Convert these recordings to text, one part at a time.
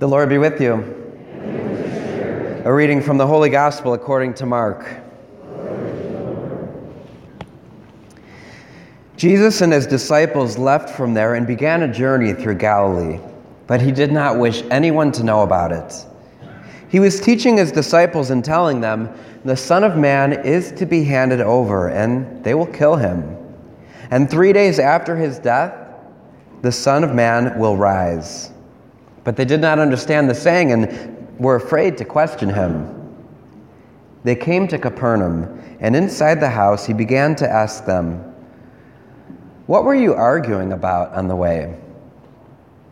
The Lord be with you. A reading from the Holy Gospel according to Mark. Jesus and his disciples left from there and began a journey through Galilee, but he did not wish anyone to know about it. He was teaching his disciples and telling them, The Son of Man is to be handed over, and they will kill him. And three days after his death, the Son of Man will rise. But they did not understand the saying and were afraid to question him. They came to Capernaum, and inside the house he began to ask them, What were you arguing about on the way?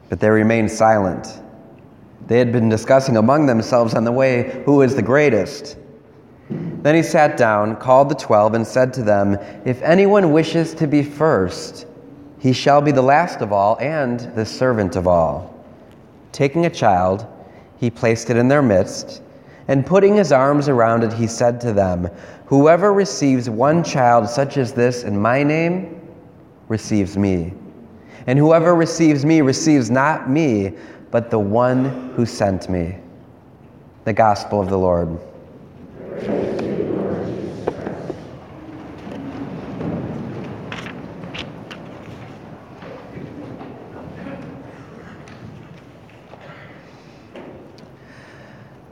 But they remained silent. They had been discussing among themselves on the way who is the greatest. Then he sat down, called the twelve, and said to them, If anyone wishes to be first, he shall be the last of all and the servant of all. Taking a child, he placed it in their midst, and putting his arms around it, he said to them, Whoever receives one child such as this in my name receives me. And whoever receives me receives not me, but the one who sent me. The Gospel of the Lord.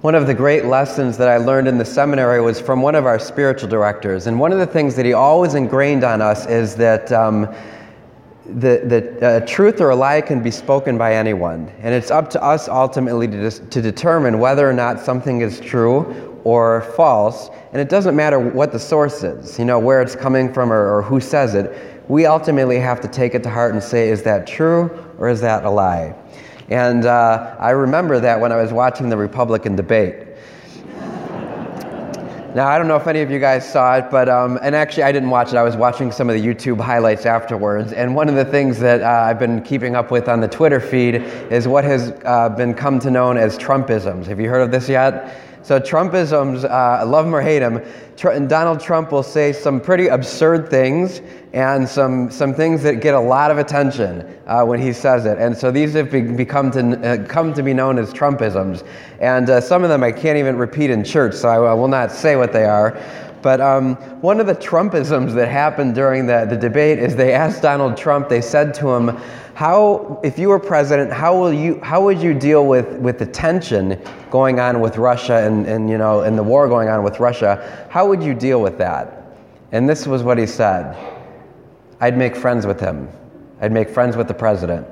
One of the great lessons that I learned in the seminary was from one of our spiritual directors. And one of the things that he always ingrained on us is that um, the, the uh, truth or a lie can be spoken by anyone. And it's up to us ultimately to, dis- to determine whether or not something is true or false. And it doesn't matter what the source is, you know, where it's coming from or, or who says it. We ultimately have to take it to heart and say, is that true or is that a lie? And uh, I remember that when I was watching the Republican debate. Now, I don't know if any of you guys saw it, but, um, and actually, I didn't watch it. I was watching some of the YouTube highlights afterwards. And one of the things that uh, I've been keeping up with on the Twitter feed is what has uh, been come to known as Trumpisms. Have you heard of this yet? So, Trumpisms, uh, love them or hate them, Tr- Donald Trump will say some pretty absurd things and some, some things that get a lot of attention uh, when he says it. And so these have be- become to, uh, come to be known as Trumpisms. And uh, some of them I can't even repeat in church, so I, I will not say what they are. But um, one of the Trumpisms that happened during the, the debate is they asked Donald Trump, they said to him, how, if you were president, how, will you, how would you deal with, with the tension going on with Russia and, and, you know, and the war going on with Russia? How would you deal with that? And this was what he said I'd make friends with him, I'd make friends with the president.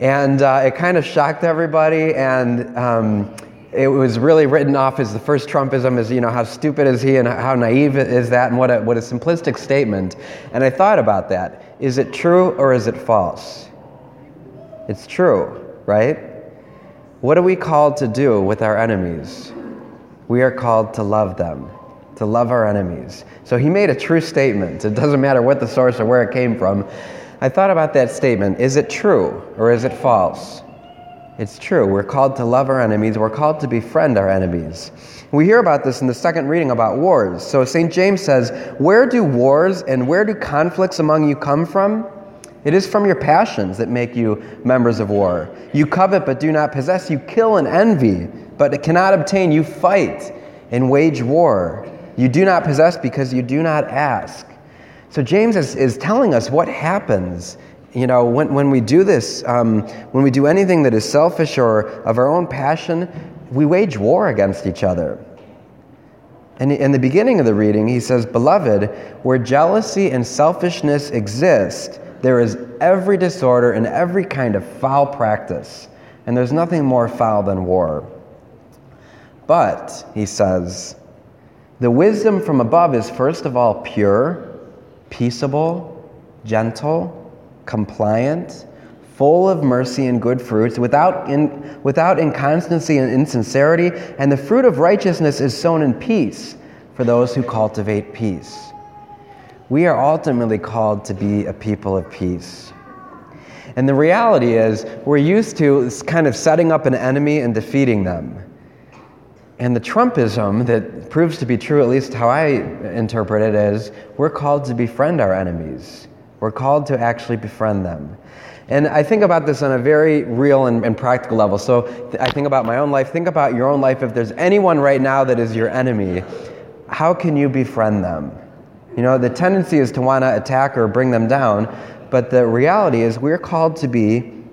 And uh, it kind of shocked everybody, and um, it was really written off as the first Trumpism, as you know, how stupid is he and how naive is that, and what a, what a simplistic statement. And I thought about that. Is it true or is it false? It's true, right? What are we called to do with our enemies? We are called to love them, to love our enemies. So he made a true statement. It doesn't matter what the source or where it came from. I thought about that statement. Is it true or is it false? It's true. We're called to love our enemies. We're called to befriend our enemies. We hear about this in the second reading about wars. So St. James says, Where do wars and where do conflicts among you come from? It is from your passions that make you members of war. You covet but do not possess. You kill and envy, but cannot obtain. You fight and wage war. You do not possess because you do not ask. So James is, is telling us what happens you know, when, when we do this, um, when we do anything that is selfish or of our own passion, we wage war against each other. And in the beginning of the reading, he says, Beloved, where jealousy and selfishness exist, there is every disorder and every kind of foul practice, and there's nothing more foul than war. But, he says, the wisdom from above is first of all pure, peaceable, gentle, compliant, full of mercy and good fruits, without, in, without inconstancy and insincerity, and the fruit of righteousness is sown in peace for those who cultivate peace we are ultimately called to be a people of peace. And the reality is, we're used to kind of setting up an enemy and defeating them. And the Trumpism that proves to be true, at least how I interpret it, is we're called to befriend our enemies. We're called to actually befriend them. And I think about this on a very real and, and practical level. So th- I think about my own life. Think about your own life. If there's anyone right now that is your enemy, how can you befriend them? You know, the tendency is to want to attack or bring them down, but the reality is we're called to be,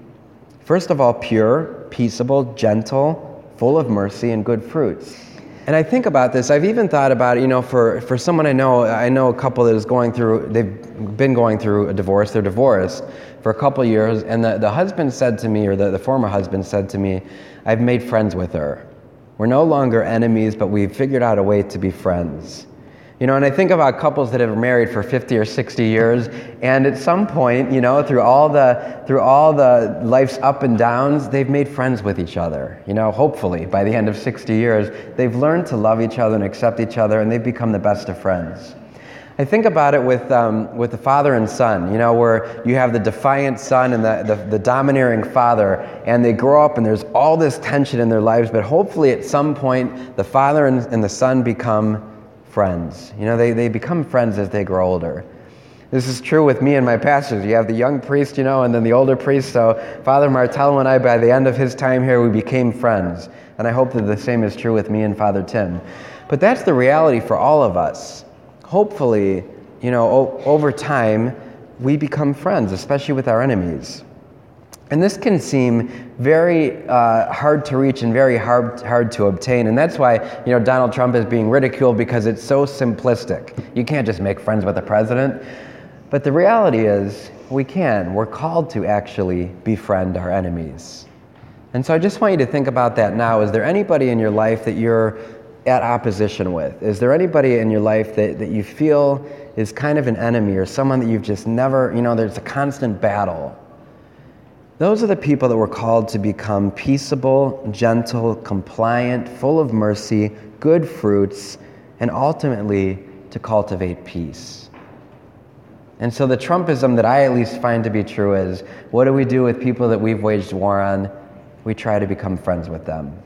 first of all, pure, peaceable, gentle, full of mercy, and good fruits. And I think about this. I've even thought about you know, for, for someone I know, I know a couple that is going through, they've been going through a divorce, they're divorced for a couple years, and the, the husband said to me, or the, the former husband said to me, I've made friends with her. We're no longer enemies, but we've figured out a way to be friends. You know, and I think about couples that have married for 50 or 60 years, and at some point, you know, through all the through all the life's up and downs, they've made friends with each other. You know, hopefully by the end of 60 years, they've learned to love each other and accept each other, and they've become the best of friends. I think about it with, um, with the father and son, you know, where you have the defiant son and the, the, the, domineering father, and they grow up and there's all this tension in their lives, but hopefully at some point the father and, and the son become friends. You know, they, they become friends as they grow older. This is true with me and my pastors. You have the young priest, you know, and then the older priest. So Father Martello and I, by the end of his time here, we became friends. And I hope that the same is true with me and Father Tim. But that's the reality for all of us. Hopefully, you know, o- over time, we become friends, especially with our enemies. And this can seem very uh, hard to reach and very hard, hard to obtain. And that's why, you know, Donald Trump is being ridiculed because it's so simplistic. You can't just make friends with the president. But the reality is, we can. We're called to actually befriend our enemies. And so I just want you to think about that now. Is there anybody in your life that you're at opposition with? Is there anybody in your life that, that you feel is kind of an enemy or someone that you've just never, you know, there's a constant battle? Those are the people that were called to become peaceable, gentle, compliant, full of mercy, good fruits, and ultimately to cultivate peace. And so, the Trumpism that I at least find to be true is what do we do with people that we've waged war on? We try to become friends with them.